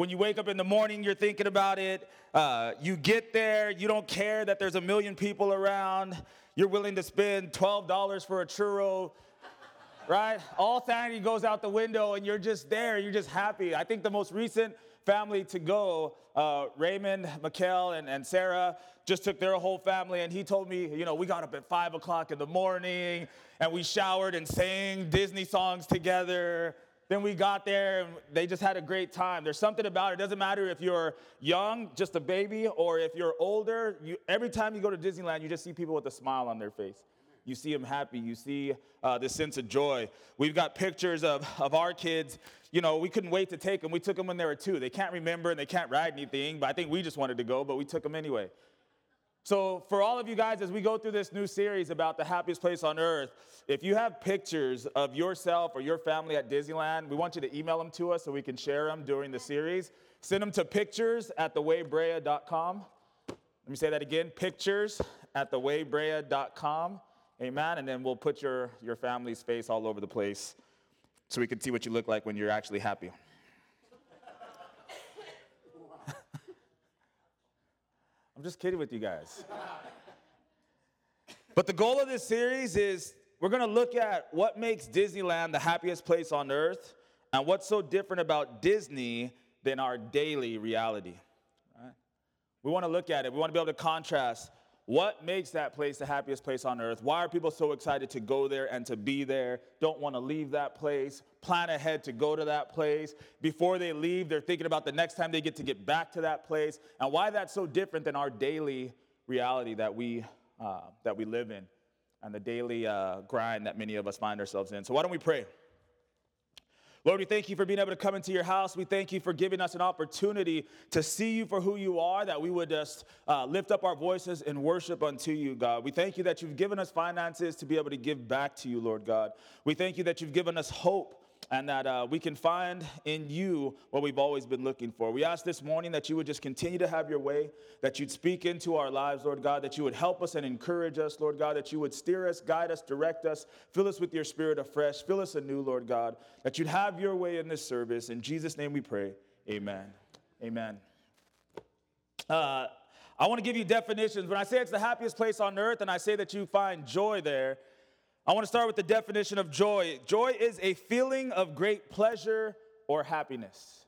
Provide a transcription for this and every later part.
When you wake up in the morning, you're thinking about it. Uh, you get there, you don't care that there's a million people around. You're willing to spend $12 for a churro, right? All sanity goes out the window, and you're just there. You're just happy. I think the most recent family to go, uh, Raymond, Mikkel, and, and Sarah, just took their whole family, and he told me, you know, we got up at five o'clock in the morning, and we showered and sang Disney songs together. Then we got there and they just had a great time. There's something about it. It doesn't matter if you're young, just a baby, or if you're older. You, every time you go to Disneyland, you just see people with a smile on their face. You see them happy. You see uh, this sense of joy. We've got pictures of, of our kids. You know, we couldn't wait to take them. We took them when they were two. They can't remember and they can't ride anything, but I think we just wanted to go, but we took them anyway. So, for all of you guys, as we go through this new series about the happiest place on earth, if you have pictures of yourself or your family at Disneyland, we want you to email them to us so we can share them during the series. Send them to pictures at thewaybrea.com. Let me say that again pictures at thewaybrea.com. Amen. And then we'll put your, your family's face all over the place so we can see what you look like when you're actually happy. I'm just kidding with you guys. But the goal of this series is we're going to look at what makes Disneyland the happiest place on earth and what's so different about Disney than our daily reality. Right? We want to look at it. We want to be able to contrast what makes that place the happiest place on earth? Why are people so excited to go there and to be there? Don't want to leave that place, plan ahead to go to that place. Before they leave, they're thinking about the next time they get to get back to that place, and why that's so different than our daily reality that we, uh, that we live in and the daily uh, grind that many of us find ourselves in. So, why don't we pray? Lord, we thank you for being able to come into your house. We thank you for giving us an opportunity to see you for who you are, that we would just uh, lift up our voices and worship unto you, God. We thank you that you've given us finances to be able to give back to you, Lord God. We thank you that you've given us hope and that uh, we can find in you what we've always been looking for. We ask this morning that you would just continue to have your way, that you'd speak into our lives, Lord God, that you would help us and encourage us, Lord God, that you would steer us, guide us, direct us, fill us with your spirit afresh, fill us anew, Lord God, that you'd have your way in this service. In Jesus' name we pray. Amen. Amen. Uh, I want to give you definitions. When I say it's the happiest place on earth and I say that you find joy there, I want to start with the definition of joy. Joy is a feeling of great pleasure or happiness.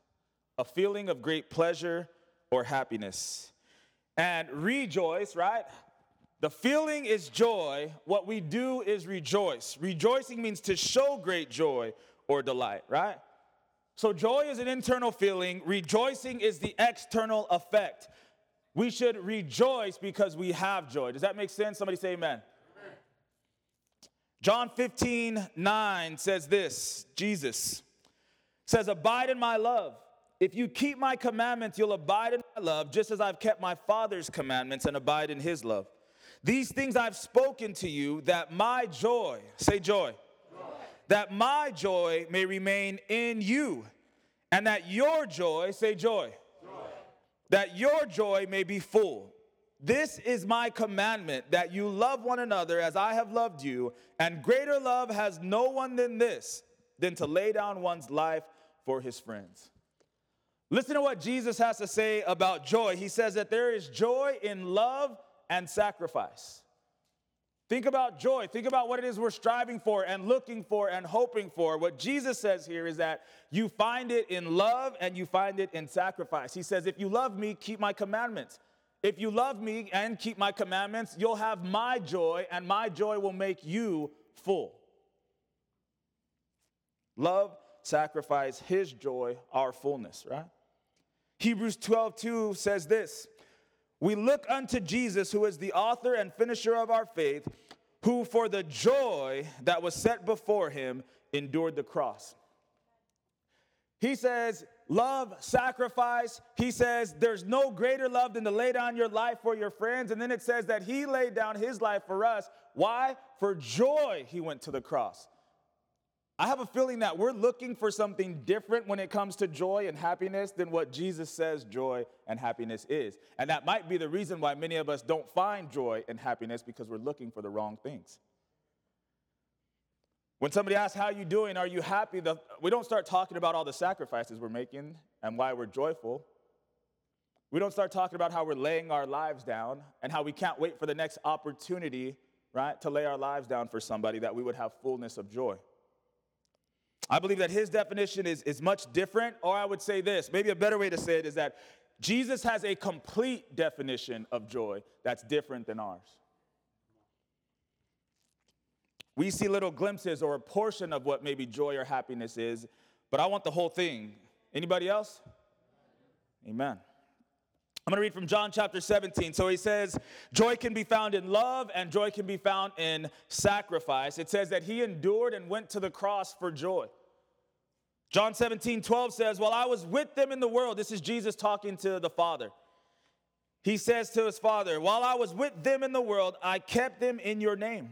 A feeling of great pleasure or happiness. And rejoice, right? The feeling is joy. What we do is rejoice. Rejoicing means to show great joy or delight, right? So joy is an internal feeling, rejoicing is the external effect. We should rejoice because we have joy. Does that make sense? Somebody say amen. John 15, 9 says this Jesus says, Abide in my love. If you keep my commandments, you'll abide in my love, just as I've kept my Father's commandments and abide in his love. These things I've spoken to you, that my joy, say joy, joy. that my joy may remain in you, and that your joy, say joy, joy, that your joy may be full. This is my commandment that you love one another as I have loved you, and greater love has no one than this, than to lay down one's life for his friends. Listen to what Jesus has to say about joy. He says that there is joy in love and sacrifice. Think about joy. Think about what it is we're striving for and looking for and hoping for. What Jesus says here is that you find it in love and you find it in sacrifice. He says, If you love me, keep my commandments. If you love me and keep my commandments, you'll have my joy, and my joy will make you full. Love, sacrifice, his joy, our fullness, right? Hebrews 12, 2 says this We look unto Jesus, who is the author and finisher of our faith, who for the joy that was set before him endured the cross. He says, love, sacrifice. He says, There's no greater love than to lay down your life for your friends. And then it says that He laid down His life for us. Why? For joy, He went to the cross. I have a feeling that we're looking for something different when it comes to joy and happiness than what Jesus says joy and happiness is. And that might be the reason why many of us don't find joy and happiness because we're looking for the wrong things. When somebody asks, How you doing? Are you happy? We don't start talking about all the sacrifices we're making and why we're joyful. We don't start talking about how we're laying our lives down and how we can't wait for the next opportunity, right, to lay our lives down for somebody that we would have fullness of joy. I believe that his definition is, is much different, or I would say this maybe a better way to say it is that Jesus has a complete definition of joy that's different than ours. We see little glimpses or a portion of what maybe joy or happiness is, but I want the whole thing. Anybody else? Amen. I'm going to read from John chapter 17. So he says, Joy can be found in love and joy can be found in sacrifice. It says that he endured and went to the cross for joy. John 17, 12 says, While I was with them in the world, this is Jesus talking to the Father. He says to his Father, While I was with them in the world, I kept them in your name.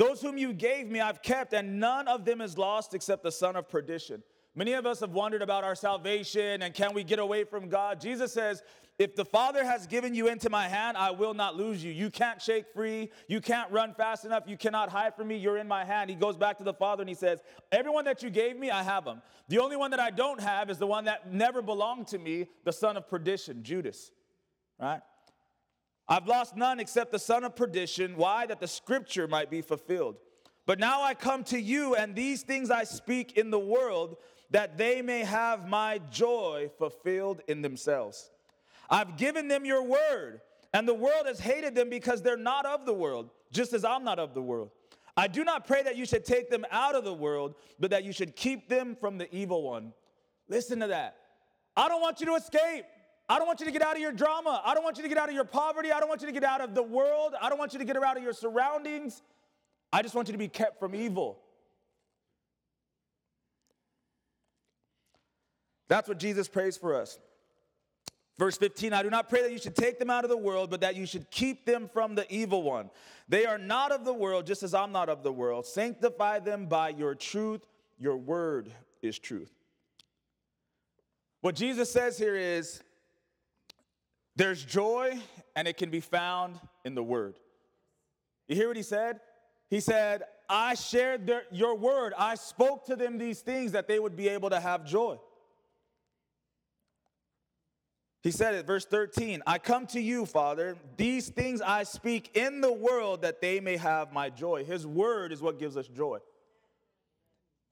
Those whom you gave me, I've kept, and none of them is lost except the son of perdition. Many of us have wondered about our salvation and can we get away from God? Jesus says, If the Father has given you into my hand, I will not lose you. You can't shake free. You can't run fast enough. You cannot hide from me. You're in my hand. He goes back to the Father and he says, Everyone that you gave me, I have them. The only one that I don't have is the one that never belonged to me, the son of perdition, Judas. Right? I've lost none except the son of perdition. Why? That the scripture might be fulfilled. But now I come to you, and these things I speak in the world that they may have my joy fulfilled in themselves. I've given them your word, and the world has hated them because they're not of the world, just as I'm not of the world. I do not pray that you should take them out of the world, but that you should keep them from the evil one. Listen to that. I don't want you to escape. I don't want you to get out of your drama. I don't want you to get out of your poverty. I don't want you to get out of the world. I don't want you to get out of your surroundings. I just want you to be kept from evil. That's what Jesus prays for us. Verse 15, I do not pray that you should take them out of the world, but that you should keep them from the evil one. They are not of the world, just as I'm not of the world. Sanctify them by your truth. Your word is truth. What Jesus says here is there's joy, and it can be found in the word. You hear what he said? He said, I shared their, your word. I spoke to them these things that they would be able to have joy. He said it, verse 13 I come to you, Father. These things I speak in the world that they may have my joy. His word is what gives us joy.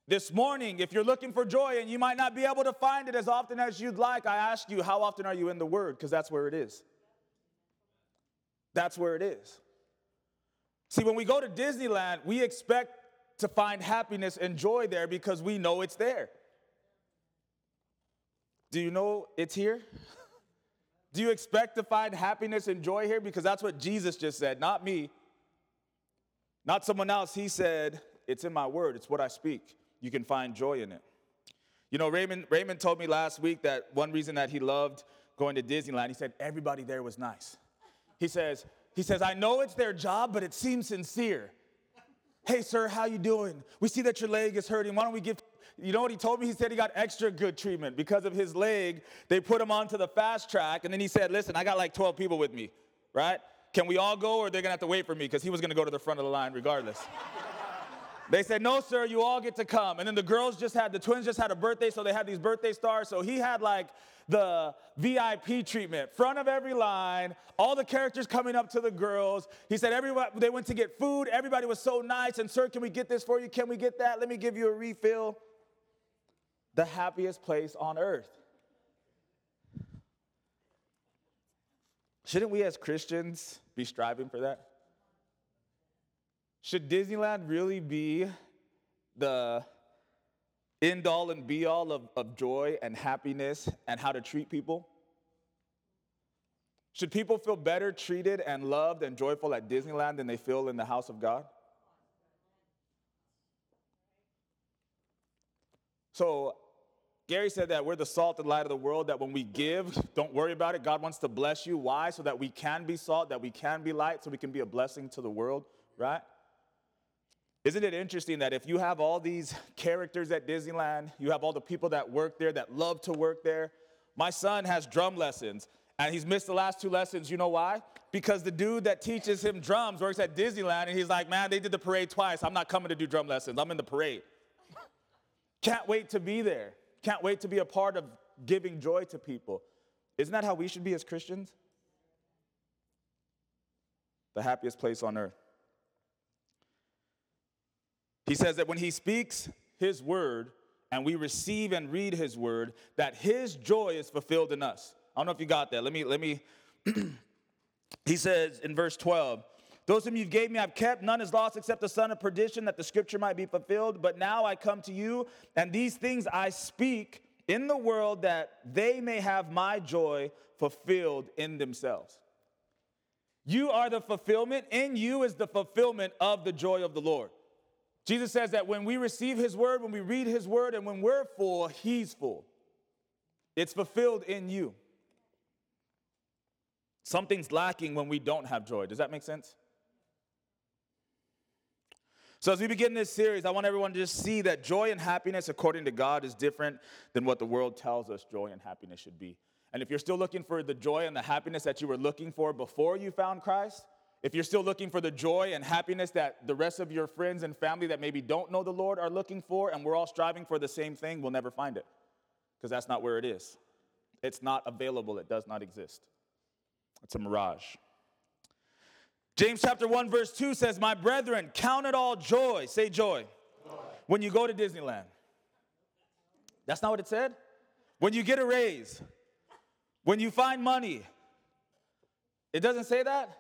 This morning, if you're looking for joy and you might not be able to find it as often as you'd like, I ask you, how often are you in the word? Because that's where it is. That's where it is. See, when we go to Disneyland, we expect to find happiness and joy there because we know it's there. Do you know it's here? Do you expect to find happiness and joy here? Because that's what Jesus just said, not me, not someone else. He said, It's in my word, it's what I speak. You can find joy in it. You know, Raymond, Raymond told me last week that one reason that he loved going to Disneyland, he said everybody there was nice. He says, he says, I know it's their job, but it seems sincere. Hey, sir, how you doing? We see that your leg is hurting. Why don't we give you know what he told me? He said he got extra good treatment because of his leg. They put him onto the fast track, and then he said, Listen, I got like 12 people with me, right? Can we all go, or they're gonna have to wait for me? Because he was gonna go to the front of the line regardless. They said, No, sir, you all get to come. And then the girls just had, the twins just had a birthday, so they had these birthday stars. So he had like the VIP treatment, front of every line, all the characters coming up to the girls. He said, everybody, they went to get food. Everybody was so nice. And, sir, can we get this for you? Can we get that? Let me give you a refill the happiest place on earth. Shouldn't we as Christians be striving for that? Should Disneyland really be the end all and be all of, of joy and happiness and how to treat people? Should people feel better treated and loved and joyful at Disneyland than they feel in the house of God? So Gary said that we're the salt and light of the world, that when we give, don't worry about it. God wants to bless you. Why? So that we can be salt, that we can be light, so we can be a blessing to the world, right? Isn't it interesting that if you have all these characters at Disneyland, you have all the people that work there that love to work there? My son has drum lessons. And he's missed the last two lessons. You know why? Because the dude that teaches him drums works at Disneyland and he's like, man, they did the parade twice. I'm not coming to do drum lessons. I'm in the parade. Can't wait to be there. Can't wait to be a part of giving joy to people. Isn't that how we should be as Christians? The happiest place on earth. He says that when he speaks his word and we receive and read his word, that his joy is fulfilled in us. I don't know if you got that. Let me, let me. he says in verse 12, those whom you've gave me I've kept, none is lost except the son of perdition, that the scripture might be fulfilled. But now I come to you, and these things I speak in the world that they may have my joy fulfilled in themselves. You are the fulfillment. In you is the fulfillment of the joy of the Lord. Jesus says that when we receive his word, when we read his word, and when we're full, he's full. It's fulfilled in you. Something's lacking when we don't have joy. Does that make sense? So, as we begin this series, I want everyone to just see that joy and happiness, according to God, is different than what the world tells us joy and happiness should be. And if you're still looking for the joy and the happiness that you were looking for before you found Christ, if you're still looking for the joy and happiness that the rest of your friends and family that maybe don't know the Lord are looking for, and we're all striving for the same thing, we'll never find it because that's not where it is. It's not available, it does not exist. It's a mirage. James chapter 1, verse 2 says, My brethren, count it all joy. Say joy. joy. When you go to Disneyland. That's not what it said. When you get a raise. When you find money. It doesn't say that.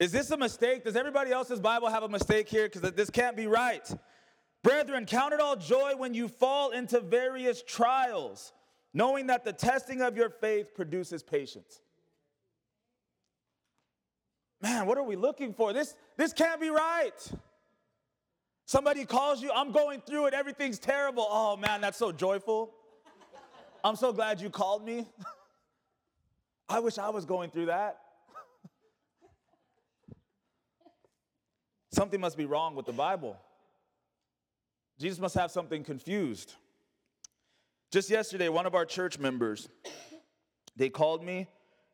Is this a mistake? Does everybody else's Bible have a mistake here? Because this can't be right. Brethren, count it all joy when you fall into various trials, knowing that the testing of your faith produces patience. Man, what are we looking for? This, this can't be right. Somebody calls you, I'm going through it, everything's terrible. Oh man, that's so joyful. I'm so glad you called me. I wish I was going through that. Something must be wrong with the Bible. Jesus must have something confused. Just yesterday, one of our church members, they called me.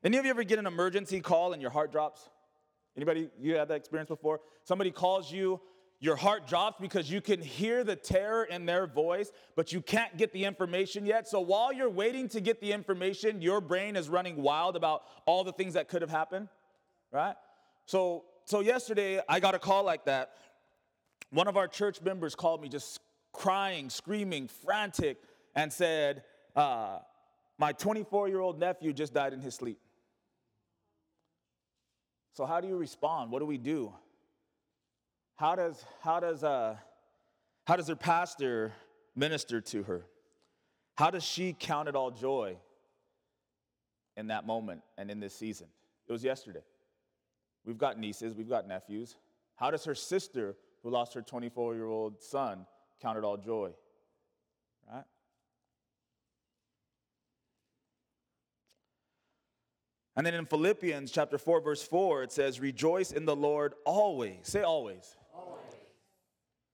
Any of you ever get an emergency call and your heart drops? Anybody, you had that experience before? Somebody calls you, your heart drops because you can hear the terror in their voice, but you can't get the information yet. So while you're waiting to get the information, your brain is running wild about all the things that could have happened, right? So so yesterday, I got a call like that. One of our church members called me just crying, screaming, frantic, and said, uh, My 24 year old nephew just died in his sleep. So, how do you respond? What do we do? How does, how does, uh, how does her pastor minister to her? How does she count it all joy in that moment and in this season? It was yesterday. We've got nieces, we've got nephews. How does her sister, who lost her 24 year old son, count it all joy? Right? And then in Philippians chapter 4, verse 4, it says, Rejoice in the Lord always. Say always. always.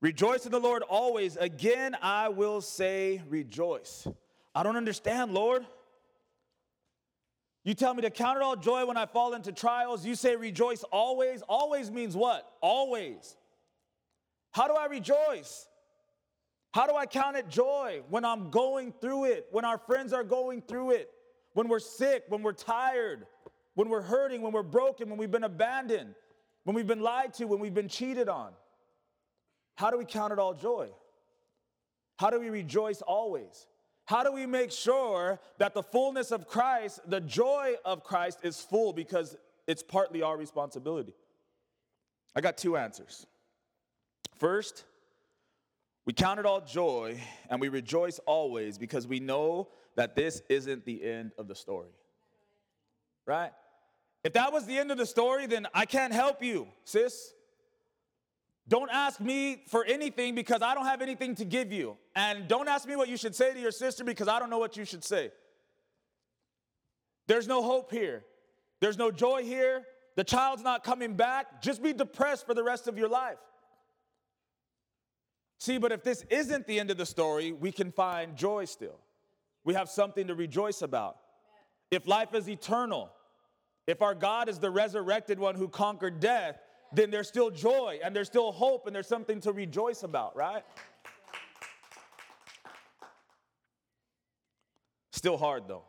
Rejoice in the Lord always. Again, I will say rejoice. I don't understand, Lord. You tell me to count it all joy when I fall into trials. You say rejoice always. Always means what? Always. How do I rejoice? How do I count it joy when I'm going through it, when our friends are going through it, when we're sick, when we're tired, when we're hurting, when we're broken, when we've been abandoned, when we've been lied to, when we've been cheated on? How do we count it all joy? How do we rejoice always? How do we make sure that the fullness of Christ, the joy of Christ, is full because it's partly our responsibility? I got two answers. First, we count it all joy and we rejoice always because we know that this isn't the end of the story. Right? If that was the end of the story, then I can't help you, sis. Don't ask me for anything because I don't have anything to give you. And don't ask me what you should say to your sister because I don't know what you should say. There's no hope here. There's no joy here. The child's not coming back. Just be depressed for the rest of your life. See, but if this isn't the end of the story, we can find joy still. We have something to rejoice about. if life is eternal, if our God is the resurrected one who conquered death, then there's still joy and there's still hope and there's something to rejoice about, right? Still hard though.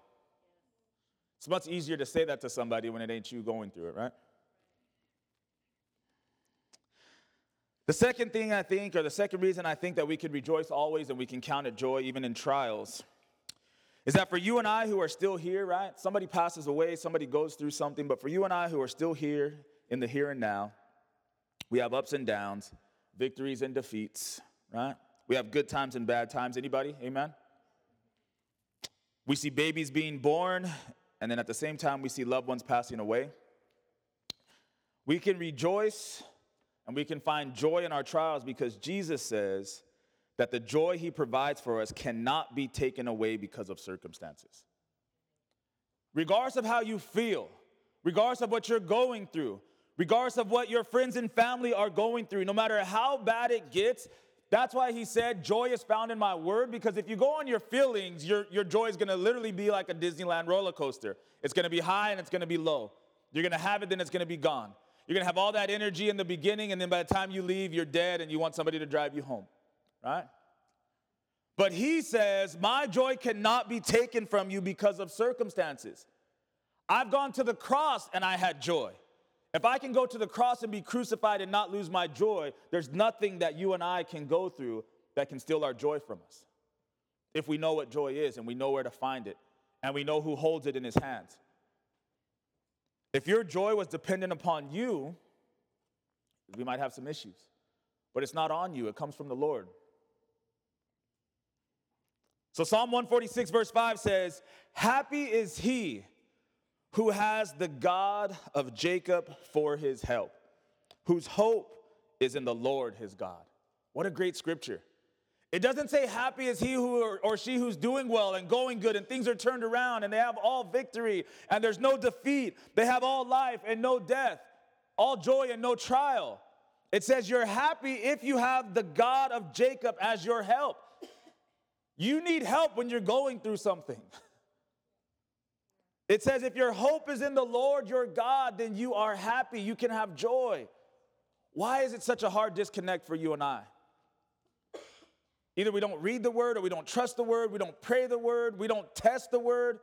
It's much easier to say that to somebody when it ain't you going through it, right? The second thing I think, or the second reason I think that we can rejoice always and we can count it joy even in trials, is that for you and I who are still here, right? Somebody passes away, somebody goes through something, but for you and I who are still here in the here and now, we have ups and downs, victories and defeats, right? We have good times and bad times. Anybody? Amen? We see babies being born, and then at the same time, we see loved ones passing away. We can rejoice and we can find joy in our trials because Jesus says that the joy he provides for us cannot be taken away because of circumstances. Regardless of how you feel, regardless of what you're going through, regardless of what your friends and family are going through, no matter how bad it gets, that's why he said, Joy is found in my word, because if you go on your feelings, your, your joy is gonna literally be like a Disneyland roller coaster. It's gonna be high and it's gonna be low. You're gonna have it, then it's gonna be gone. You're gonna have all that energy in the beginning, and then by the time you leave, you're dead and you want somebody to drive you home, right? But he says, My joy cannot be taken from you because of circumstances. I've gone to the cross and I had joy. If I can go to the cross and be crucified and not lose my joy, there's nothing that you and I can go through that can steal our joy from us. If we know what joy is and we know where to find it and we know who holds it in his hands. If your joy was dependent upon you, we might have some issues. But it's not on you, it comes from the Lord. So Psalm 146, verse 5 says, Happy is he who has the God of Jacob for his help, whose hope is in the Lord his God. What a great scripture. It doesn't say, Happy is he who or, or, she who's doing well and going good and things are turned around and they have all victory and there's no defeat. They have all life and no death, all joy and no trial. It says, You're happy if you have the God of Jacob as your help. You need help when you're going through something. It says, if your hope is in the Lord your God, then you are happy. You can have joy. Why is it such a hard disconnect for you and I? Either we don't read the word or we don't trust the word, we don't pray the word, we don't test the word.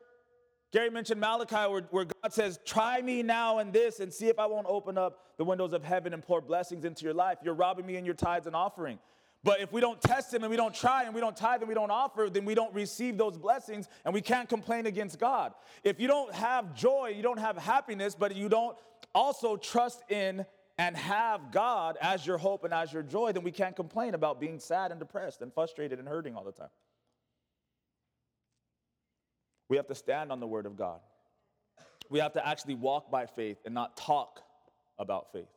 Gary mentioned Malachi, where, where, God says, Try me now in this and see if I won't open up the windows of heaven and pour blessings into your life. You're robbing me in your tithes and offering. But if we don't test Him and we don't try and we don't tithe and we don't offer, then we don't receive those blessings and we can't complain against God. If you don't have joy, you don't have happiness, but you don't also trust in and have God as your hope and as your joy, then we can't complain about being sad and depressed and frustrated and hurting all the time. We have to stand on the Word of God. We have to actually walk by faith and not talk about faith.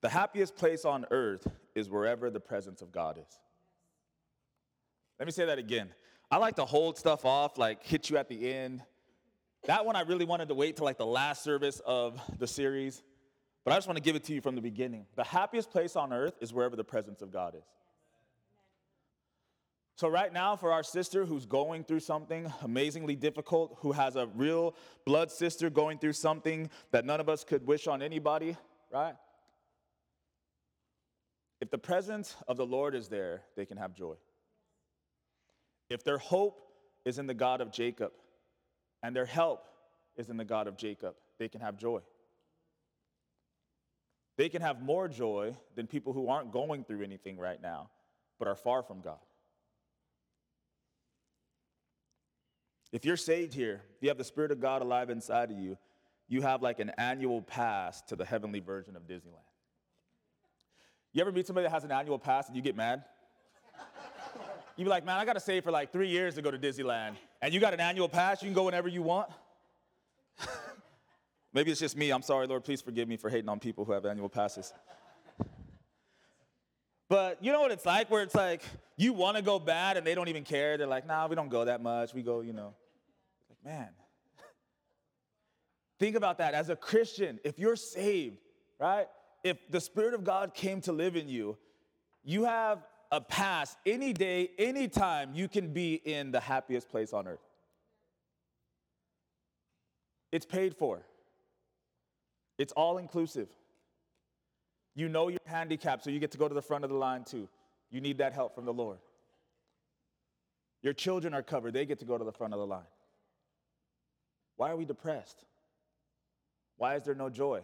The happiest place on earth is wherever the presence of God is. Let me say that again. I like to hold stuff off, like hit you at the end. That one I really wanted to wait till like the last service of the series, but I just want to give it to you from the beginning. The happiest place on earth is wherever the presence of God is. So, right now, for our sister who's going through something amazingly difficult, who has a real blood sister going through something that none of us could wish on anybody, right? If the presence of the Lord is there, they can have joy. If their hope is in the God of Jacob and their help is in the God of Jacob, they can have joy. They can have more joy than people who aren't going through anything right now, but are far from God. If you're saved here, if you have the Spirit of God alive inside of you, you have like an annual pass to the heavenly version of Disneyland. You ever meet somebody that has an annual pass and you get mad? You be like, man, I gotta save for like three years to go to Disneyland. And you got an annual pass, you can go whenever you want. Maybe it's just me. I'm sorry, Lord. Please forgive me for hating on people who have annual passes. But you know what it's like, where it's like you want to go bad and they don't even care. They're like, nah, we don't go that much. We go, you know. Like, man. Think about that. As a Christian, if you're saved, right? If the Spirit of God came to live in you, you have a pass any day, anytime you can be in the happiest place on earth. It's paid for. It's all inclusive. You know you're handicapped, so you get to go to the front of the line too. You need that help from the Lord. Your children are covered, they get to go to the front of the line. Why are we depressed? Why is there no joy?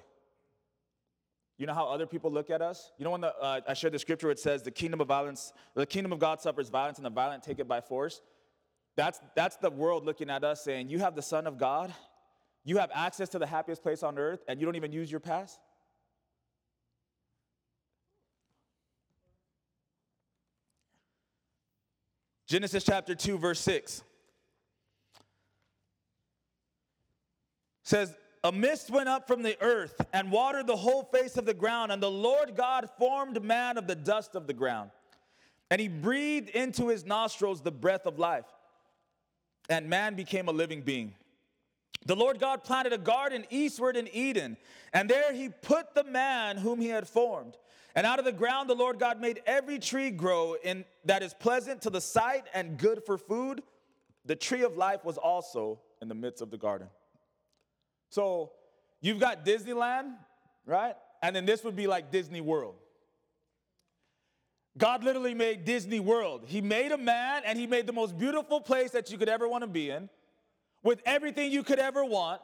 You know how other people look at us? You know when the, uh, I shared the scripture, it says the kingdom of violence, the kingdom of God suffers violence, and the violent take it by force. That's, that's the world looking at us saying, You have the Son of God, you have access to the happiest place on earth, and you don't even use your pass? Genesis chapter 2, verse 6 says, A mist went up from the earth and watered the whole face of the ground, and the Lord God formed man of the dust of the ground. And he breathed into his nostrils the breath of life, and man became a living being. The Lord God planted a garden eastward in Eden, and there he put the man whom he had formed. And out of the ground the Lord God made every tree grow in that is pleasant to the sight and good for food. The tree of life was also in the midst of the garden. So you've got Disneyland, right? And then this would be like Disney World. God literally made Disney World. He made a man and he made the most beautiful place that you could ever want to be in with everything you could ever want.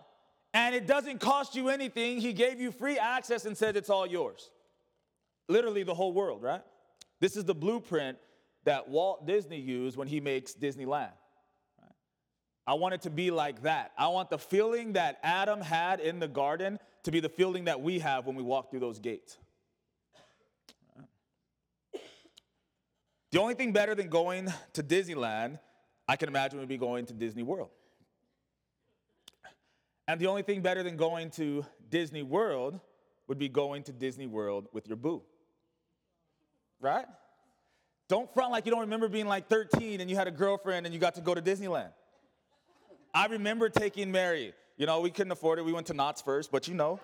And it doesn't cost you anything. He gave you free access and said it's all yours literally the whole world, right? This is the blueprint that Walt Disney used when he makes Disneyland. I want it to be like that. I want the feeling that Adam had in the garden to be the feeling that we have when we walk through those gates. The only thing better than going to Disneyland, I can imagine, would be going to Disney World. And the only thing better than going to Disney World would be going to Disney World with your boo right? Don't front like you don't remember being like 13 and you had a girlfriend and you got to go to Disneyland. I remember taking Mary. You know, we couldn't afford it. We went to Knott's first, but you know.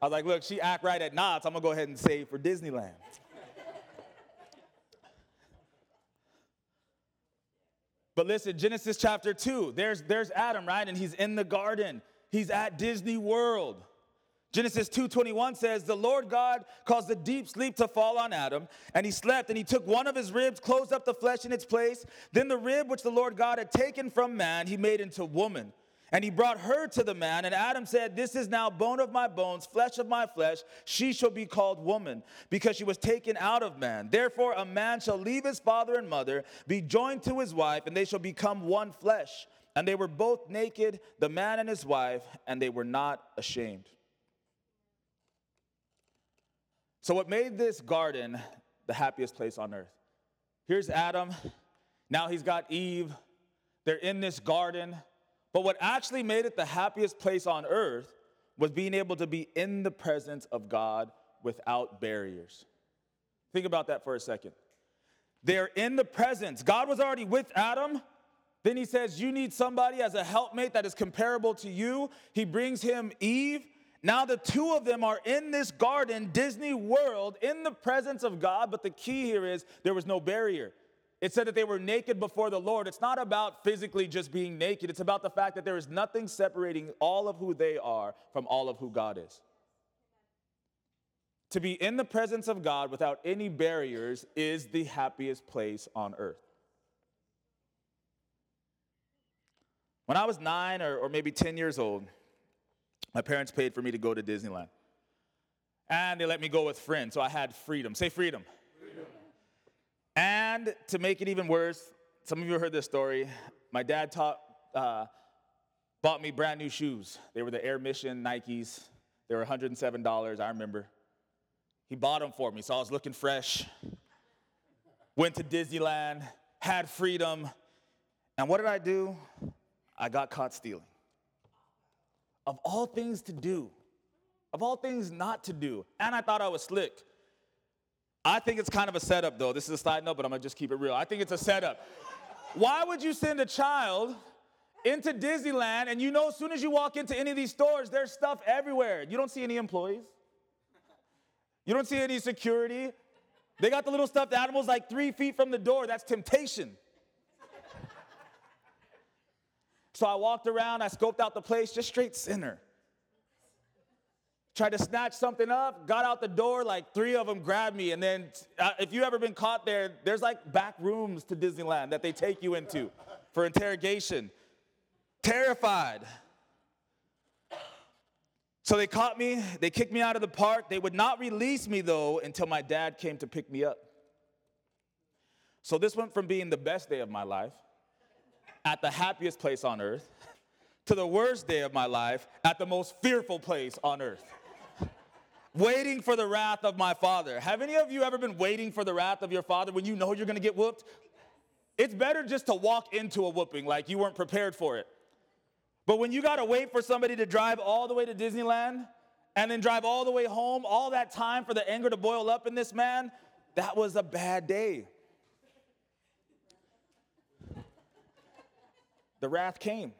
I was like, look, she act right at Knott's. I'm gonna go ahead and save for Disneyland. But listen, Genesis chapter 2, there's, there's Adam, right? And he's in the garden. He's at Disney World. Genesis 2:21 says, "The Lord God caused a deep sleep to fall on Adam, and he slept, and he took one of his ribs, closed up the flesh in its place. Then the rib which the Lord God had taken from man, he made into woman. And he brought her to the man, and Adam said, This is now bone of my bones, flesh of my flesh. She shall be called woman, because she was taken out of man. Therefore, a man shall leave his father and mother, be joined to his wife, and they shall become one flesh. And they were both naked, the man and his wife, and they were not ashamed. So, what made this garden the happiest place on earth? Here's Adam. Now he's got Eve. They're in this garden. But what actually made it the happiest place on earth was being able to be in the presence of God without barriers. Think about that for a second. They're in the presence. God was already with Adam. Then he says, You need somebody as a helpmate that is comparable to you. He brings him Eve. Now the two of them are in this garden, Disney World, in the presence of God, but the key here is there was no barrier. It said that they were naked before the Lord. It's not about physically just being naked, it's about the fact that there is nothing separating all of who they are from all of who God is. To be in the presence of God without any barriers is the happiest place on earth. When I was nine or, or maybe 10 years old, my parents paid for me to go to Disneyland. And they let me go with friends, so I had freedom. Say freedom. freedom. And to make it even worse, some of you heard this story. My dad taught, uh, bought me brand new shoes. They were the Air Mission Nikes. They were $107, I remember. He bought them for me, so I was looking fresh. Went to Disneyland, had freedom. And what did I do? I got caught stealing of all things to do, of all things not to do. And I thought I was slick. I think it's kind of a setup, though. This is a side note, but I'm gonna just keep it real. I think it's a setup. Why would you send a child into Disneyland and you know as soon as you walk into any of these stores, there's stuff everywhere? You don't see any employees. You don't see any security. They got the little stuffed animals like three feet from the door. That's temptation. So I walked around, I scoped out the place, just straight sinner. Tried to snatch something up, got out the door, like three of them grabbed me. And then, uh, if you ever been caught there, there's like back rooms to Disneyland that they take you into for interrogation. Terrified. So they caught me, they kicked me out of the park. They would not release me though until my dad came to pick me up. So this went from being the best day of my life at the happiest place on earth to the worst day of my life at the most fearful place on earth. waiting for the wrath of my father. Have any of you ever been waiting for the wrath of your father when you know you're gonna get whooped? It's better just to walk into a whooping like you weren't prepared for it. But when you got to wait for somebody to drive all the way to Disneyland and then drive all the way home, all that time for the anger to boil up in this man, that was a bad day. The wrath came.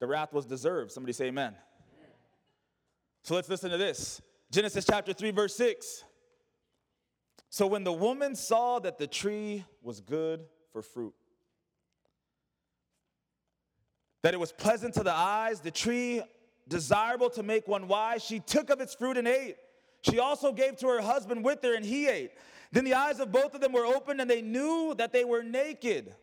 The wrath was deserved. Somebody say amen. So let's listen to this Genesis chapter 3, verse 6. So when the woman saw that the tree was good for fruit, that it was pleasant to the eyes, the tree desirable to make one wise. She took of its fruit and ate. She also gave to her husband with her, and he ate. Then the eyes of both of them were opened, and they knew that they were naked.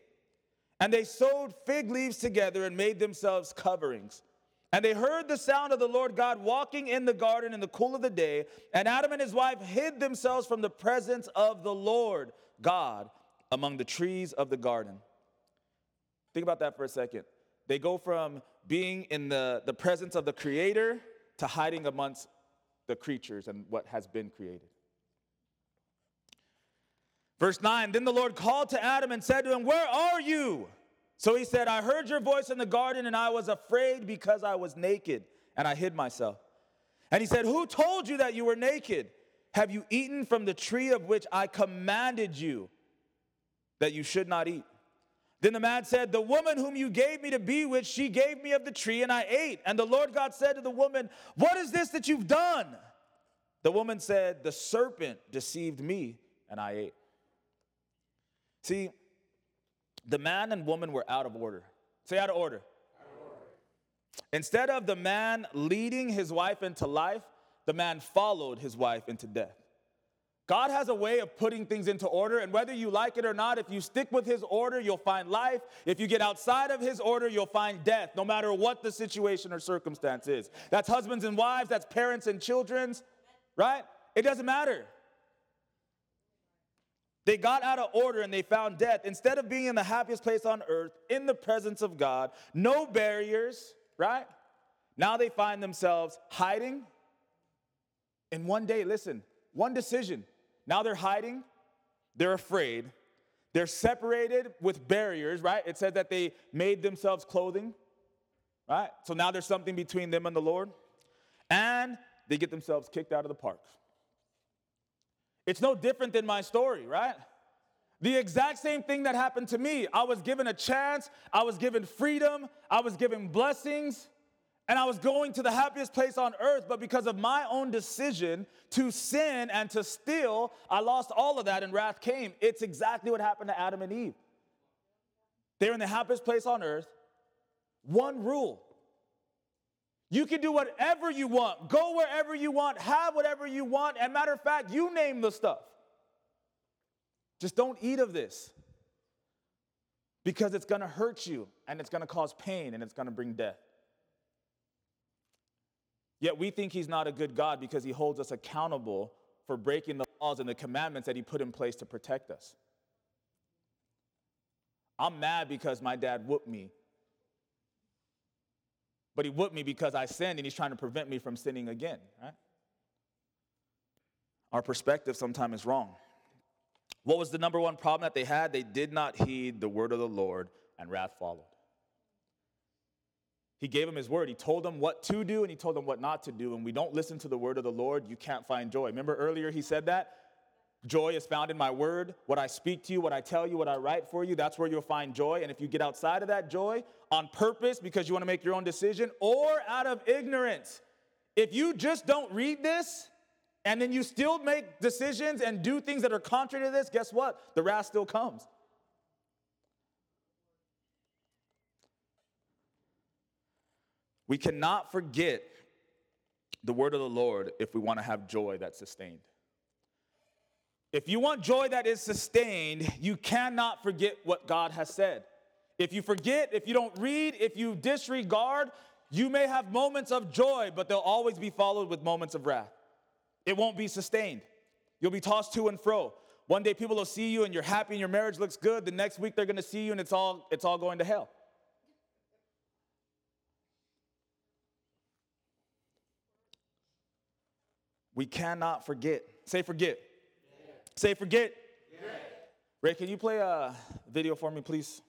And they sewed fig leaves together and made themselves coverings. And they heard the sound of the Lord God walking in the garden in the cool of the day. And Adam and his wife hid themselves from the presence of the Lord God among the trees of the garden. Think about that for a second. They go from being in the, the presence of the Creator to hiding amongst the creatures and what has been created. Verse 9 Then the Lord called to Adam and said to him, Where are you? So he said, I heard your voice in the garden, and I was afraid because I was naked, and I hid myself. And he said, Who told you that you were naked? Have you eaten from the tree of which I commanded you that you should not eat? Then the man said, The woman whom you gave me to be with, she gave me of the tree, and I ate. And the Lord God said to the woman, What is this that you've done? The woman said, The serpent deceived me, and I ate. See, the man and woman were out of order. Say out of order. Out of order. Instead of the man leading his wife into life, the man followed his wife into death. God has a way of putting things into order, and whether you like it or not, if you stick with His order, you'll find life. If you get outside of His order, you'll find death, no matter what the situation or circumstance is. That's husbands and wives, that's parents and children's, right? It doesn't matter. They got out of order and they found death. Instead of being in the happiest place on earth, in the presence of God, no barriers, right? Now they find themselves hiding. In one day, listen, one decision now they're hiding, they're afraid, they're separated with barriers, right? It said that they made themselves clothing, right? So now there's something between them and the Lord. And they get themselves kicked out of the park. It's no different than my story, right? The exact same thing that happened to me. I was given a chance, I was given freedom, I was given blessings, and I was going to the happiest place on earth, but because of my own decision to sin and to steal, I lost all of that and wrath came. It's exactly what happened to Adam and Eve. They're in the happiest place on earth. One rule you can do whatever you want, go wherever you want, have whatever you want. And matter of fact, you name the stuff. Just don't eat of this because it's gonna hurt you and it's gonna cause pain and it's gonna bring death. Yet we think he's not a good God because he holds us accountable for breaking the laws and the commandments that he put in place to protect us. I'm mad because my dad whooped me. But he whipped me because I sinned and he's trying to prevent me from sinning again, right? Our perspective sometimes is wrong. What was the number one problem that they had? They did not heed the word of the Lord, and wrath followed. He gave them his word. He told them what to do and he told them what not to do. And we don't listen to the word of the Lord, you can't find joy. Remember earlier he said that? Joy is found in my word. What I speak to you, what I tell you, what I write for you, that's where you'll find joy. And if you get outside of that joy on purpose because you want to make your own decision or out of ignorance, if you just don't read this and then you still make decisions and do things that are contrary to this, guess what? The wrath still comes. We cannot forget the word of the Lord if we want to have joy that's sustained. If you want joy that is sustained, you cannot forget what God has said. If you forget, if you don't read, if you disregard, you may have moments of joy, but they'll always be followed with moments of wrath. It won't be sustained. You'll be tossed to and fro. One day people will see you and you're happy and your marriage looks good. The next week they're going to see you and it's all it's all going to hell. We cannot forget. Say forget. Say forget. Yeah. Ray, can you play a video for me, please?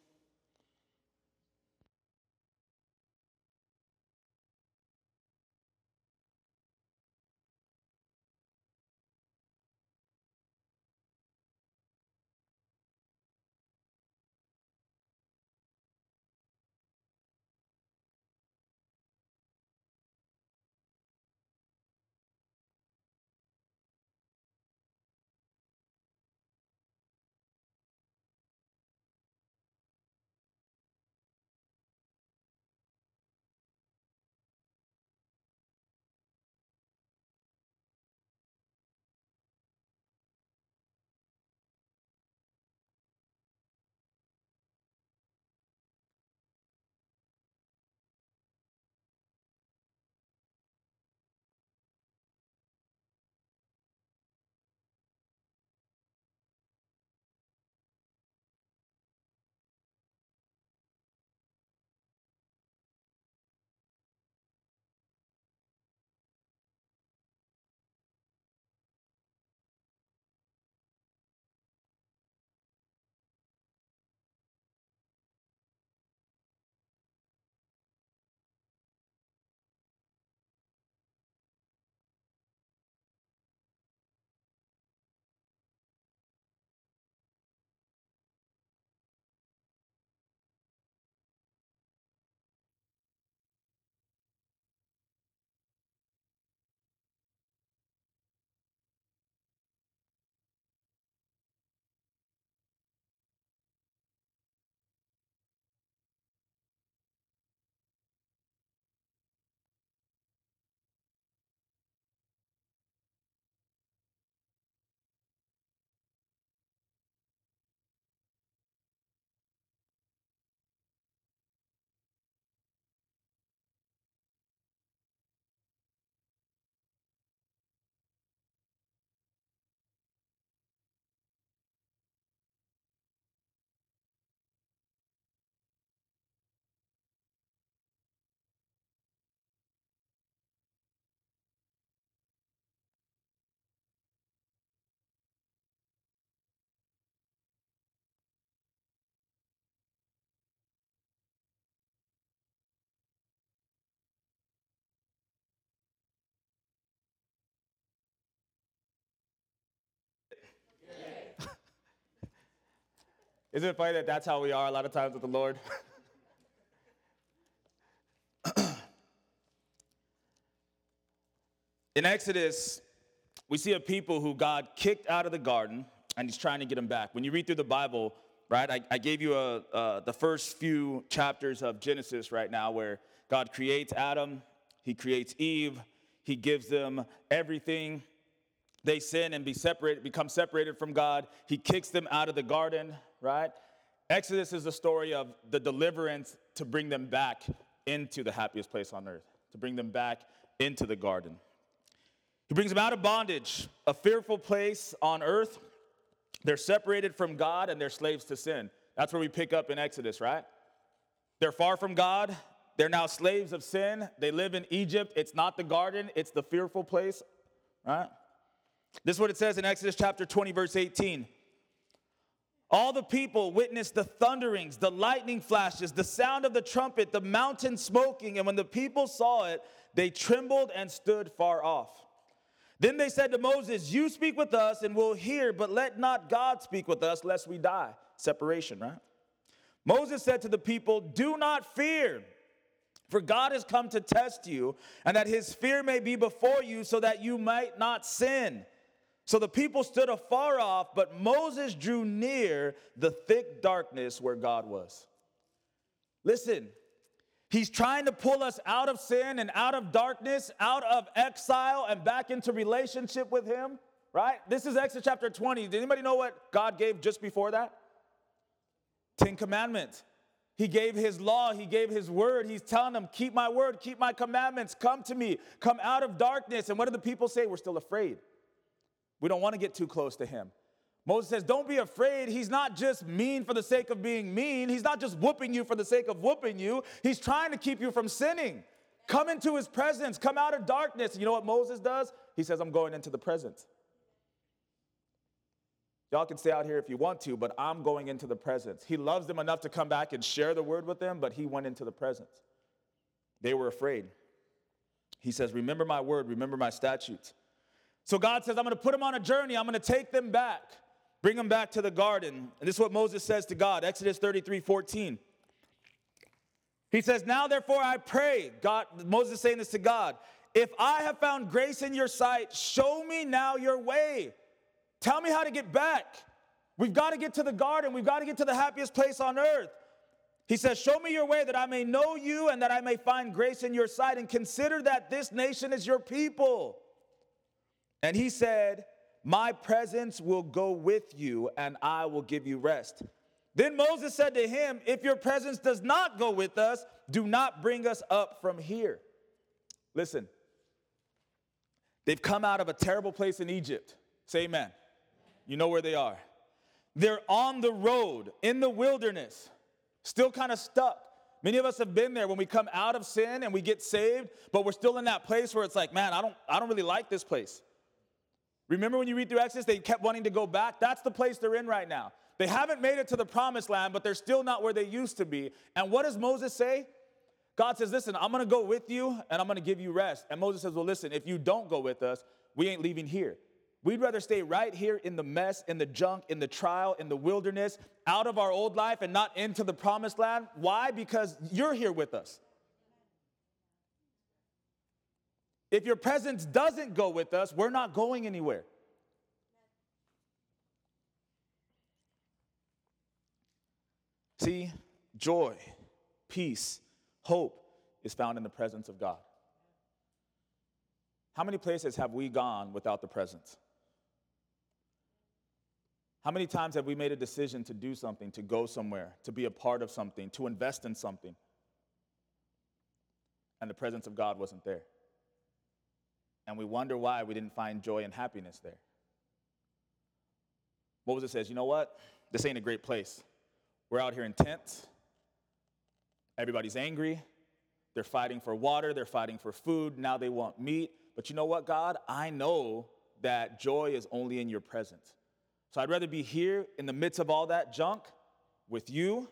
Isn't it funny that that's how we are a lot of times with the Lord? In Exodus, we see a people who God kicked out of the garden and he's trying to get them back. When you read through the Bible, right, I, I gave you a, uh, the first few chapters of Genesis right now where God creates Adam, he creates Eve, he gives them everything. They sin and be separated, become separated from God. He kicks them out of the garden, right? Exodus is the story of the deliverance to bring them back into the happiest place on earth, to bring them back into the garden. He brings them out of bondage, a fearful place on earth. They're separated from God and they're slaves to sin. That's where we pick up in Exodus, right? They're far from God. They're now slaves of sin. They live in Egypt. It's not the garden, it's the fearful place, right? This is what it says in Exodus chapter 20, verse 18. All the people witnessed the thunderings, the lightning flashes, the sound of the trumpet, the mountain smoking, and when the people saw it, they trembled and stood far off. Then they said to Moses, You speak with us, and we'll hear, but let not God speak with us, lest we die. Separation, right? Moses said to the people, Do not fear. For God has come to test you, and that his fear may be before you, so that you might not sin. So the people stood afar off, but Moses drew near the thick darkness where God was. Listen, he's trying to pull us out of sin and out of darkness, out of exile, and back into relationship with him, right? This is Exodus chapter 20. Did anybody know what God gave just before that? Ten Commandments. He gave his law, he gave his word. He's telling them, Keep my word, keep my commandments, come to me, come out of darkness. And what do the people say? We're still afraid. We don't want to get too close to him. Moses says, Don't be afraid. He's not just mean for the sake of being mean. He's not just whooping you for the sake of whooping you. He's trying to keep you from sinning. Come into his presence, come out of darkness. You know what Moses does? He says, I'm going into the presence. Y'all can stay out here if you want to, but I'm going into the presence. He loves them enough to come back and share the word with them, but he went into the presence. They were afraid. He says, Remember my word, remember my statutes. So God says, I'm going to put them on a journey, I'm going to take them back, bring them back to the garden. And this is what Moses says to God Exodus 33 14. He says, Now therefore I pray, God, Moses is saying this to God, if I have found grace in your sight, show me now your way Tell me how to get back. We've got to get to the garden. We've got to get to the happiest place on earth. He says, Show me your way that I may know you and that I may find grace in your sight, and consider that this nation is your people. And he said, My presence will go with you, and I will give you rest. Then Moses said to him, If your presence does not go with us, do not bring us up from here. Listen, they've come out of a terrible place in Egypt. Say amen. You know where they are. They're on the road in the wilderness, still kind of stuck. Many of us have been there when we come out of sin and we get saved, but we're still in that place where it's like, man, I don't, I don't really like this place. Remember when you read through Exodus, they kept wanting to go back? That's the place they're in right now. They haven't made it to the promised land, but they're still not where they used to be. And what does Moses say? God says, Listen, I'm gonna go with you and I'm gonna give you rest. And Moses says, Well, listen, if you don't go with us, we ain't leaving here. We'd rather stay right here in the mess, in the junk, in the trial, in the wilderness, out of our old life and not into the promised land. Why? Because you're here with us. If your presence doesn't go with us, we're not going anywhere. See, joy, peace, hope is found in the presence of God. How many places have we gone without the presence? How many times have we made a decision to do something, to go somewhere, to be a part of something, to invest in something, and the presence of God wasn't there? And we wonder why we didn't find joy and happiness there. It says? You know what? This ain't a great place. We're out here in tents. Everybody's angry. They're fighting for water. They're fighting for food. Now they want meat. But you know what, God? I know that joy is only in your presence. So I'd rather be here in the midst of all that junk with you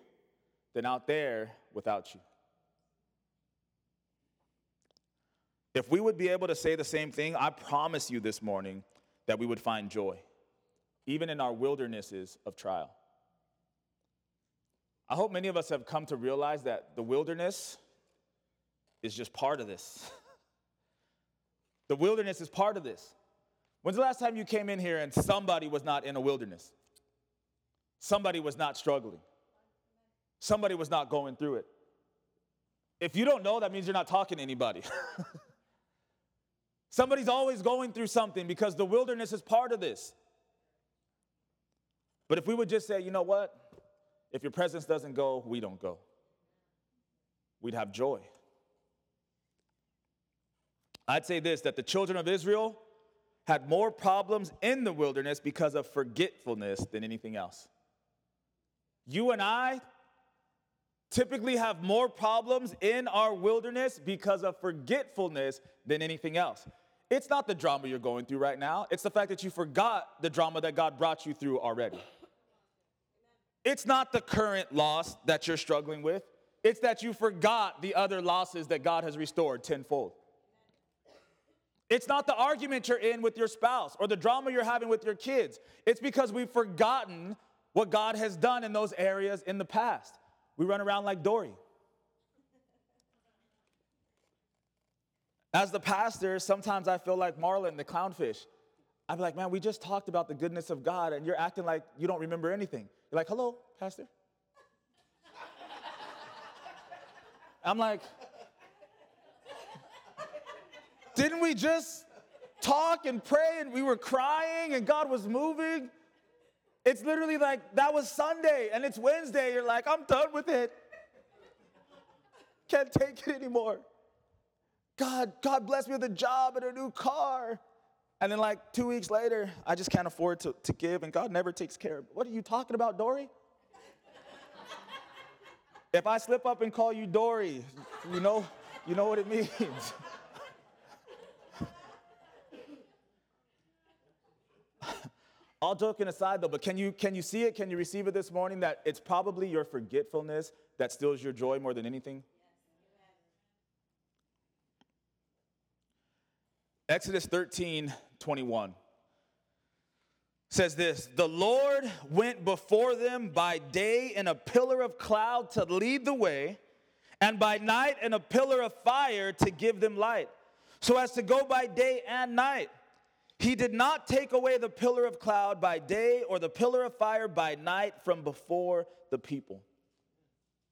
than out there without you. If we would be able to say the same thing, I promise you this morning that we would find joy, even in our wildernesses of trial. I hope many of us have come to realize that the wilderness is just part of this. the wilderness is part of this. When's the last time you came in here and somebody was not in a wilderness? Somebody was not struggling. Somebody was not going through it. If you don't know, that means you're not talking to anybody. Somebody's always going through something because the wilderness is part of this. But if we would just say, you know what? If your presence doesn't go, we don't go. We'd have joy. I'd say this that the children of Israel had more problems in the wilderness because of forgetfulness than anything else. You and I typically have more problems in our wilderness because of forgetfulness than anything else. It's not the drama you're going through right now, it's the fact that you forgot the drama that God brought you through already. It's not the current loss that you're struggling with, it's that you forgot the other losses that God has restored tenfold. It's not the argument you're in with your spouse or the drama you're having with your kids. It's because we've forgotten what God has done in those areas in the past. We run around like Dory. As the pastor, sometimes I feel like Marlin, the clownfish. I'd be like, man, we just talked about the goodness of God, and you're acting like you don't remember anything. You're like, hello, pastor. I'm like, didn't we just talk and pray and we were crying and God was moving? It's literally like that was Sunday and it's Wednesday. You're like, I'm done with it. Can't take it anymore. God, God bless me with a job and a new car. And then, like two weeks later, I just can't afford to, to give, and God never takes care of What are you talking about, Dory? if I slip up and call you Dory, you know, you know what it means. All joking aside, though, but can you, can you see it? Can you receive it this morning that it's probably your forgetfulness that steals your joy more than anything? Exodus 13, 21 says this The Lord went before them by day in a pillar of cloud to lead the way, and by night in a pillar of fire to give them light, so as to go by day and night. He did not take away the pillar of cloud by day or the pillar of fire by night from before the people.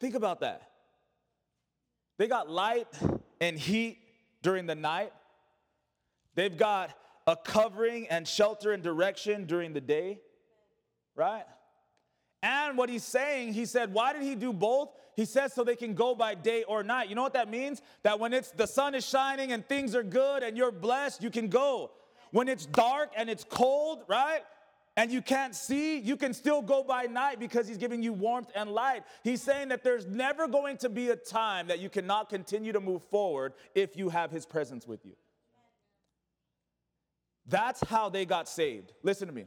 Think about that. They got light and heat during the night. They've got a covering and shelter and direction during the day, right? And what he's saying, he said, why did he do both? He says so they can go by day or night. You know what that means? That when it's the sun is shining and things are good and you're blessed, you can go. When it's dark and it's cold, right? And you can't see, you can still go by night because he's giving you warmth and light. He's saying that there's never going to be a time that you cannot continue to move forward if you have his presence with you. That's how they got saved. Listen to me.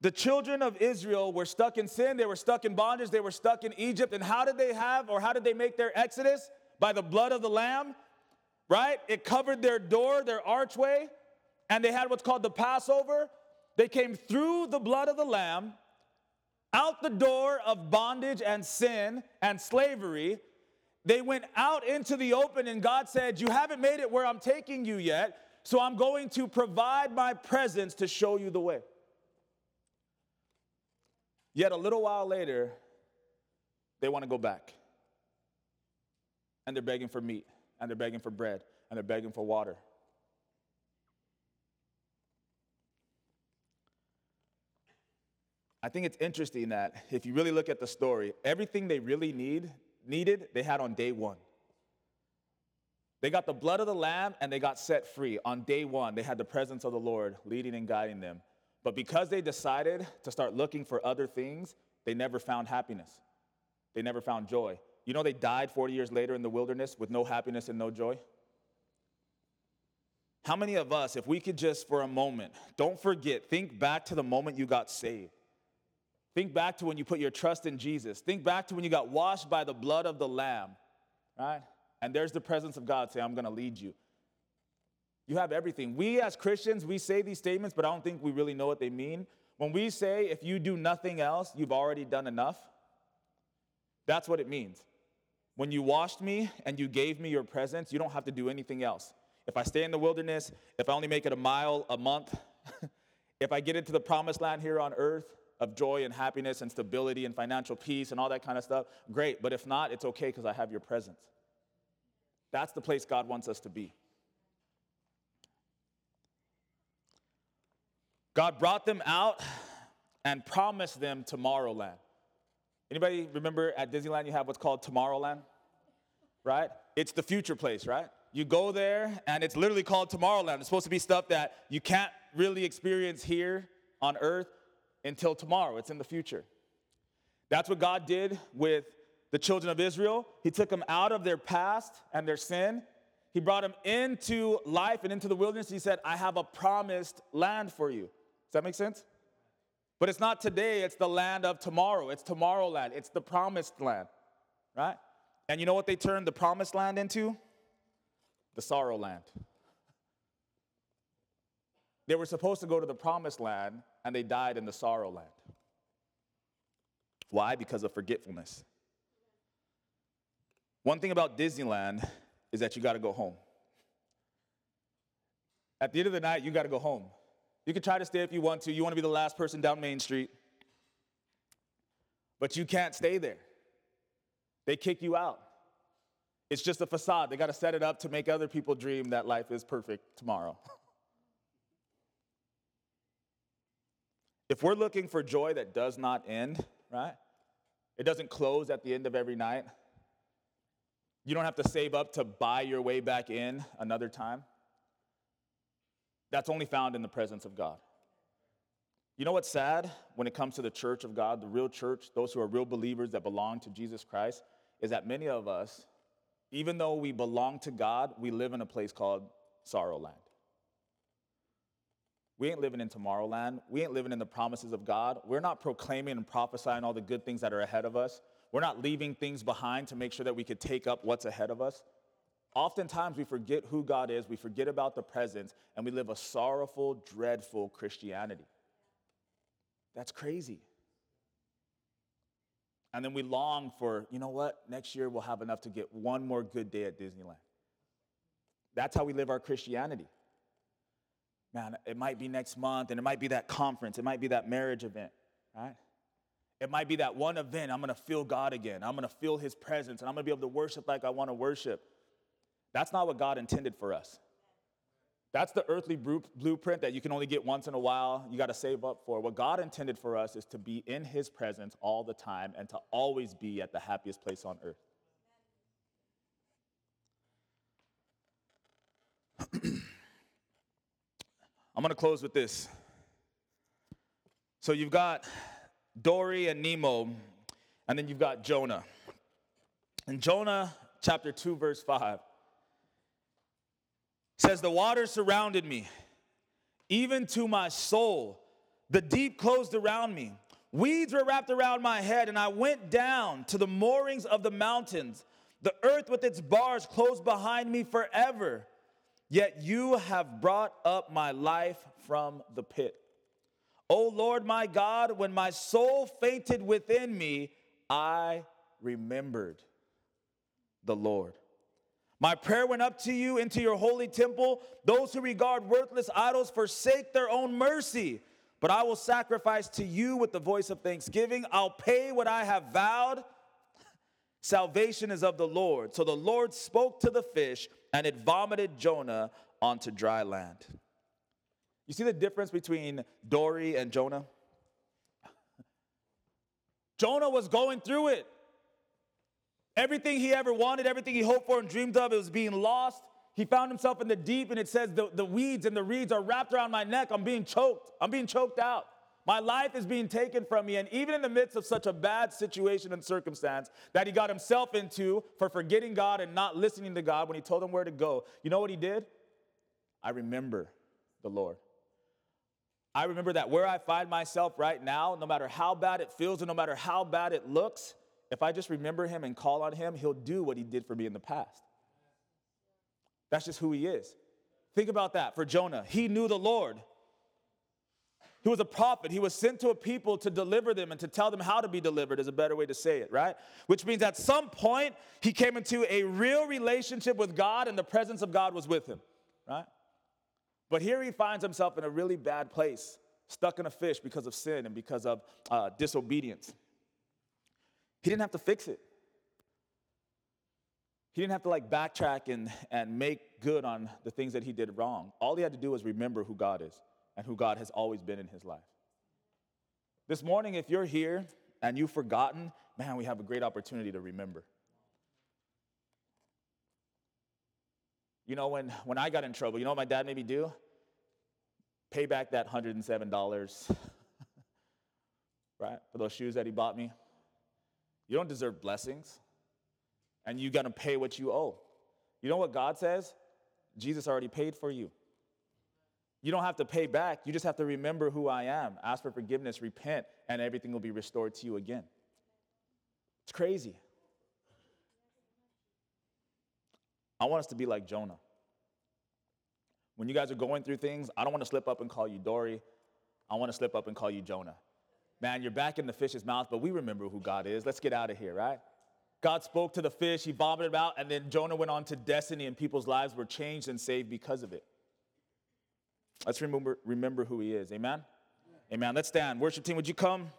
The children of Israel were stuck in sin, they were stuck in bondage, they were stuck in Egypt. And how did they have or how did they make their exodus? By the blood of the Lamb right? It covered their door, their archway, and they had what's called the Passover. They came through the blood of the Lamb, out the door of bondage and sin and slavery. They went out into the open, and God said, You haven't made it where I'm taking you yet, so I'm going to provide my presence to show you the way. Yet a little while later, they want to go back. And they're begging for meat and they're begging for bread and they're begging for water. I think it's interesting that if you really look at the story, everything they really need needed, they had on day one. They got the blood of the lamb and they got set free. On day one, they had the presence of the Lord leading and guiding them. But because they decided to start looking for other things, they never found happiness. They never found joy. You know, they died 40 years later in the wilderness with no happiness and no joy? How many of us, if we could just for a moment, don't forget, think back to the moment you got saved. Think back to when you put your trust in Jesus. Think back to when you got washed by the blood of the Lamb, right? And there's the presence of God say, I'm gonna lead you. You have everything. We as Christians, we say these statements, but I don't think we really know what they mean. When we say, if you do nothing else, you've already done enough, that's what it means. When you washed me and you gave me your presence, you don't have to do anything else. If I stay in the wilderness, if I only make it a mile a month, if I get into the promised land here on earth of joy and happiness and stability and financial peace and all that kind of stuff, great. But if not, it's okay because I have your presence. That's the place God wants us to be. God brought them out and promised them Tomorrowland. Anybody remember at Disneyland you have what's called Tomorrowland? Right? It's the future place, right? You go there and it's literally called Tomorrowland. It's supposed to be stuff that you can't really experience here on earth until tomorrow. It's in the future. That's what God did with the children of Israel. He took them out of their past and their sin. He brought them into life and into the wilderness. He said, I have a promised land for you. Does that make sense? But it's not today, it's the land of tomorrow. It's Tomorrowland. It's the promised land, right? And you know what they turned the promised land into? The sorrow land. They were supposed to go to the promised land and they died in the sorrow land. Why? Because of forgetfulness. One thing about Disneyland is that you got to go home. At the end of the night, you got to go home. You can try to stay if you want to. You want to be the last person down Main Street. But you can't stay there. They kick you out. It's just a facade. They got to set it up to make other people dream that life is perfect tomorrow. if we're looking for joy that does not end, right? It doesn't close at the end of every night. You don't have to save up to buy your way back in another time. That's only found in the presence of God. You know what's sad when it comes to the church of God, the real church, those who are real believers that belong to Jesus Christ, is that many of us, even though we belong to God, we live in a place called sorrow land. We ain't living in Tomorrowland. We ain't living in the promises of God. We're not proclaiming and prophesying all the good things that are ahead of us. We're not leaving things behind to make sure that we could take up what's ahead of us. Oftentimes, we forget who God is, we forget about the presence, and we live a sorrowful, dreadful Christianity. That's crazy. And then we long for, you know what, next year we'll have enough to get one more good day at Disneyland. That's how we live our Christianity. Man, it might be next month, and it might be that conference, it might be that marriage event, right? It might be that one event, I'm gonna feel God again. I'm gonna feel His presence, and I'm gonna be able to worship like I wanna worship. That's not what God intended for us. That's the earthly blueprint that you can only get once in a while, you gotta save up for. What God intended for us is to be in His presence all the time and to always be at the happiest place on earth. I'm gonna close with this. So you've got Dory and Nemo, and then you've got Jonah. In Jonah chapter 2, verse 5, says, The water surrounded me, even to my soul. The deep closed around me. Weeds were wrapped around my head, and I went down to the moorings of the mountains. The earth with its bars closed behind me forever. Yet you have brought up my life from the pit. O Lord my God, when my soul fainted within me, I remembered the Lord. My prayer went up to you into your holy temple. Those who regard worthless idols forsake their own mercy. But I will sacrifice to you with the voice of thanksgiving. I'll pay what I have vowed. Salvation is of the Lord. So the Lord spoke to the fish, and it vomited Jonah onto dry land. You see the difference between Dory and Jonah? Jonah was going through it. Everything he ever wanted, everything he hoped for and dreamed of, it was being lost. He found himself in the deep, and it says, the, the weeds and the reeds are wrapped around my neck. I'm being choked. I'm being choked out. My life is being taken from me. And even in the midst of such a bad situation and circumstance that he got himself into for forgetting God and not listening to God when he told him where to go, you know what he did? I remember the Lord. I remember that where I find myself right now, no matter how bad it feels and no matter how bad it looks, if I just remember him and call on him, he'll do what he did for me in the past. That's just who he is. Think about that for Jonah. He knew the Lord. He was a prophet. He was sent to a people to deliver them and to tell them how to be delivered, is a better way to say it, right? Which means at some point, he came into a real relationship with God and the presence of God was with him, right? But here he finds himself in a really bad place, stuck in a fish because of sin and because of uh, disobedience. He didn't have to fix it. He didn't have to like backtrack and, and make good on the things that he did wrong. All he had to do was remember who God is and who God has always been in his life. This morning, if you're here and you've forgotten, man, we have a great opportunity to remember. You know, when, when I got in trouble, you know what my dad made me do? Pay back that $107, right, for those shoes that he bought me. You don't deserve blessings, and you got to pay what you owe. You know what God says? Jesus already paid for you. You don't have to pay back. You just have to remember who I am, ask for forgiveness, repent, and everything will be restored to you again. It's crazy. I want us to be like Jonah. When you guys are going through things, I don't want to slip up and call you Dory. I want to slip up and call you Jonah. Man, you're back in the fish's mouth, but we remember who God is. Let's get out of here, right? God spoke to the fish, he vomited out, and then Jonah went on to destiny, and people's lives were changed and saved because of it. let's remember, remember who he is. Amen? Amen. Let's stand. Worship team, would you come?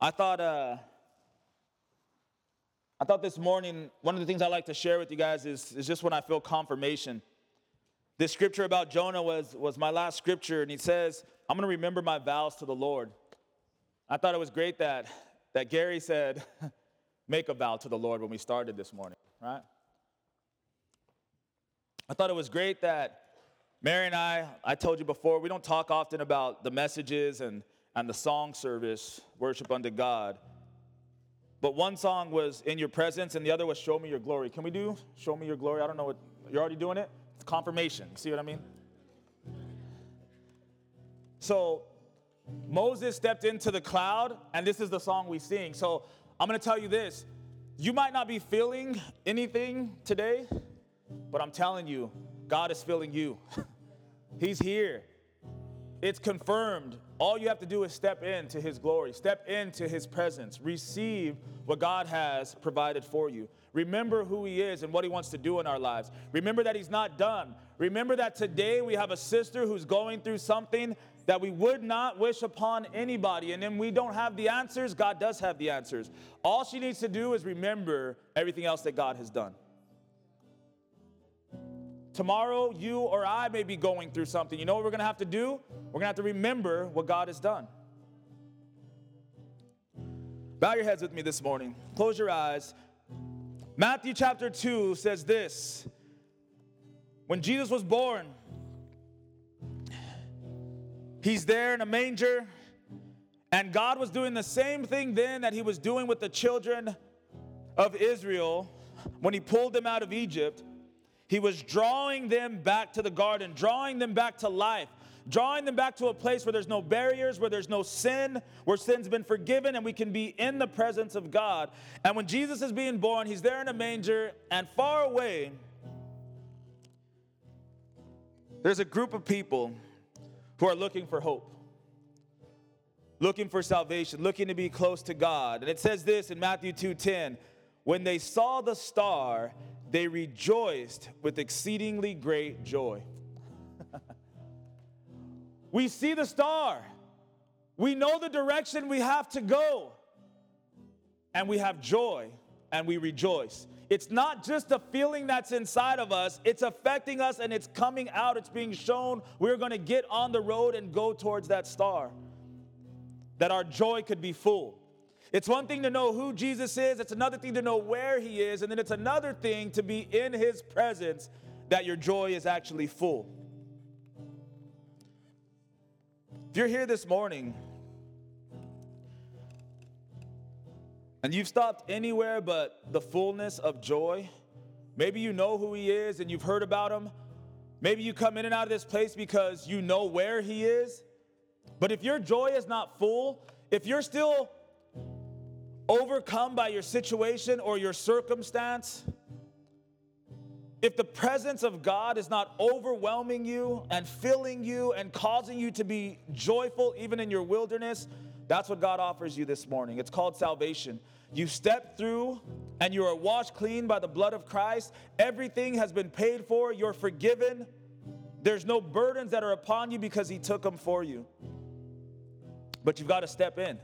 I thought, uh, I thought this morning, one of the things I like to share with you guys is, is just when I feel confirmation. This scripture about Jonah was, was my last scripture, and he says, I'm going to remember my vows to the Lord. I thought it was great that, that Gary said, make a vow to the Lord when we started this morning, right? I thought it was great that Mary and I, I told you before, we don't talk often about the messages and, and the song service, worship unto God. But one song was In Your Presence and the other was Show Me Your Glory. Can we do Show Me Your Glory? I don't know what, you're already doing it? Confirmation. See what I mean? So Moses stepped into the cloud, and this is the song we sing. So I'm gonna tell you this you might not be feeling anything today, but I'm telling you, God is feeling you. He's here. It's confirmed. All you have to do is step into His glory, step into His presence, receive what God has provided for you. Remember who He is and what He wants to do in our lives. Remember that He's not done. Remember that today we have a sister who's going through something that we would not wish upon anybody. And then we don't have the answers, God does have the answers. All she needs to do is remember everything else that God has done. Tomorrow, you or I may be going through something. You know what we're going to have to do? We're going to have to remember what God has done. Bow your heads with me this morning. Close your eyes. Matthew chapter 2 says this When Jesus was born, he's there in a manger, and God was doing the same thing then that he was doing with the children of Israel when he pulled them out of Egypt. He was drawing them back to the garden, drawing them back to life, drawing them back to a place where there's no barriers, where there's no sin, where sin's been forgiven, and we can be in the presence of God. And when Jesus is being born, he's there in a manger, and far away, there's a group of people who are looking for hope, looking for salvation, looking to be close to God. And it says this in Matthew 2:10, when they saw the star, they rejoiced with exceedingly great joy. we see the star. We know the direction we have to go. And we have joy and we rejoice. It's not just a feeling that's inside of us, it's affecting us and it's coming out. It's being shown we're going to get on the road and go towards that star. That our joy could be full. It's one thing to know who Jesus is, it's another thing to know where he is, and then it's another thing to be in his presence that your joy is actually full. If you're here this morning and you've stopped anywhere but the fullness of joy, maybe you know who he is and you've heard about him. Maybe you come in and out of this place because you know where he is. But if your joy is not full, if you're still overcome by your situation or your circumstance, if the presence of God is not overwhelming you and filling you and causing you to be joyful even in your wilderness, that's what God offers you this morning. It's called salvation. You step through and you are washed clean by the blood of Christ. Everything has been paid for. You're forgiven. There's no burdens that are upon you because He took them for you. But you've got to step in.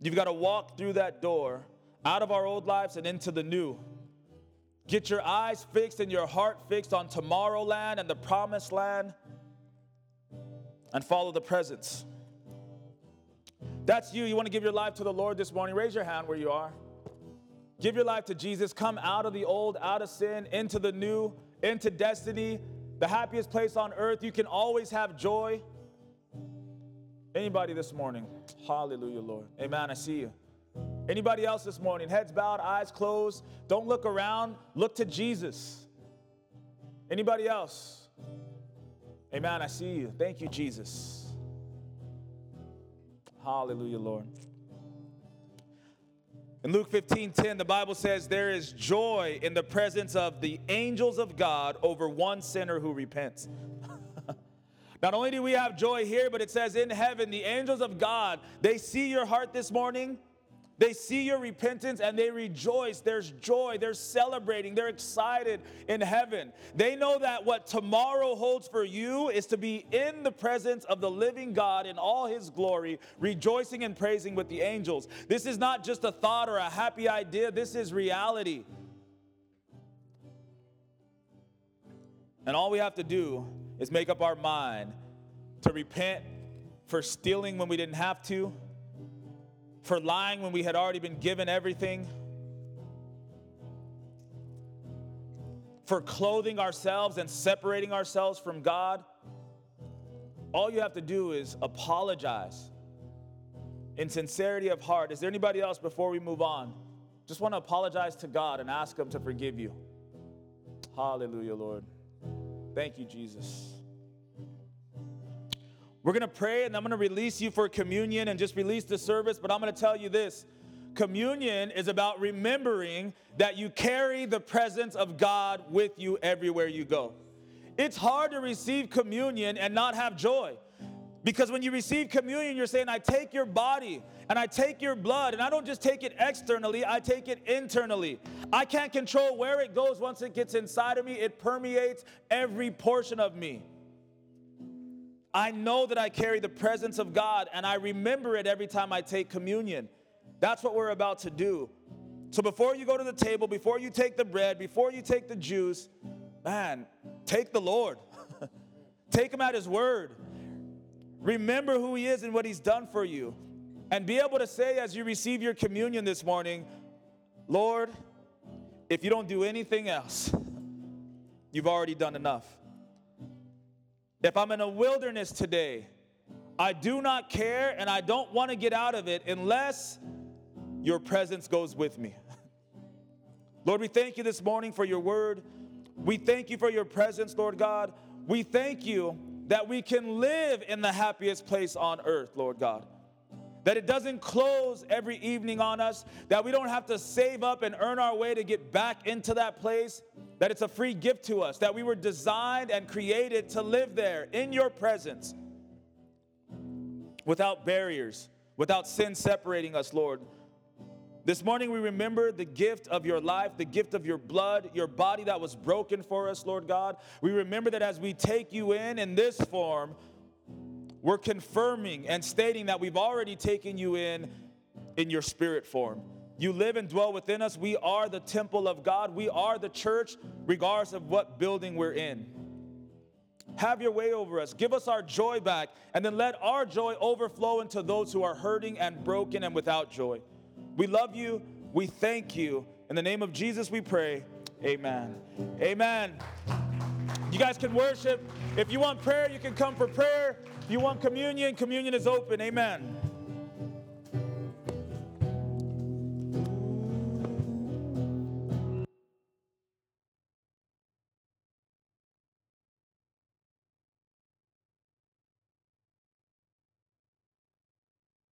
You've got to walk through that door out of our old lives and into the new. Get your eyes fixed and your heart fixed on Tomorrowland and the promised land and follow the presence. That's you. You want to give your life to the Lord this morning? Raise your hand where you are. Give your life to Jesus. Come out of the old, out of sin, into the new, into destiny, the happiest place on earth. You can always have joy. Anybody this morning? Hallelujah, Lord. Amen. I see you. Anybody else this morning? Heads bowed, eyes closed. Don't look around. Look to Jesus. Anybody else? Amen. I see you. Thank you, Jesus. Hallelujah, Lord. In Luke 15 10, the Bible says, There is joy in the presence of the angels of God over one sinner who repents. Not only do we have joy here, but it says in heaven, the angels of God, they see your heart this morning They see your repentance and they rejoice. There's joy. They're celebrating. They're excited in heaven. They know that what tomorrow holds for you is to be in the presence of the living God in all his glory, rejoicing and praising with the angels. This is not just a thought or a happy idea, this is reality. And all we have to do is make up our mind to repent for stealing when we didn't have to for lying when we had already been given everything, for clothing ourselves and separating ourselves from God. All you have to do is apologize in sincerity of heart. Is there anybody else before we move on? Just want to apologize to God and ask Him to forgive you. Hallelujah, Lord. Thank you, Jesus. We're going to pray and I'm going to release you for communion and just release the service, but I'm going to tell you this. Communion is about remembering that you carry the presence of God with you everywhere you go. It's hard to receive communion and not have joy. Because when you receive communion, you're saying, I take your body and I take your blood, and I don't just take it externally, I take it internally. I can't control where it goes once it gets inside of me, it permeates every portion of me. I know that I carry the presence of God and I remember it every time I take communion. That's what we're about to do. So before you go to the table, before you take the bread, before you take the juice, man, take the Lord. take him at his word. Remember who he is and what he's done for you. And be able to say as you receive your communion this morning, Lord, if you don't do anything else, you've already done enough. If I'm in a wilderness today, I do not care and I don't want to get out of it unless your presence goes with me. Lord, we thank you this morning for your word. We thank you for your presence, Lord God. We thank you that we can live in the happiest place on earth, Lord God that it doesn't close every evening on us, that we don't have to save up and earn our way to get back into that place, that it's a free gift to us, that we were designed and created to live there in your presence without barriers, without sin separating us, Lord. This morning we remember the gift of your life, the gift of your blood, your body that was broken for us, Lord God. We remember that as we take you in in this form, we're confirming and stating that we've already taken you in in your spirit form. You live and dwell within us. We are the temple of God. We are the church, regardless of what building we're in. Have your way over us. Give us our joy back, and then let our joy overflow into those who are hurting and broken and without joy. We love you. We thank you. In the name of Jesus, we pray. Amen. Amen. You guys can worship. If you want prayer, you can come for prayer. If you want communion, communion is open. Amen.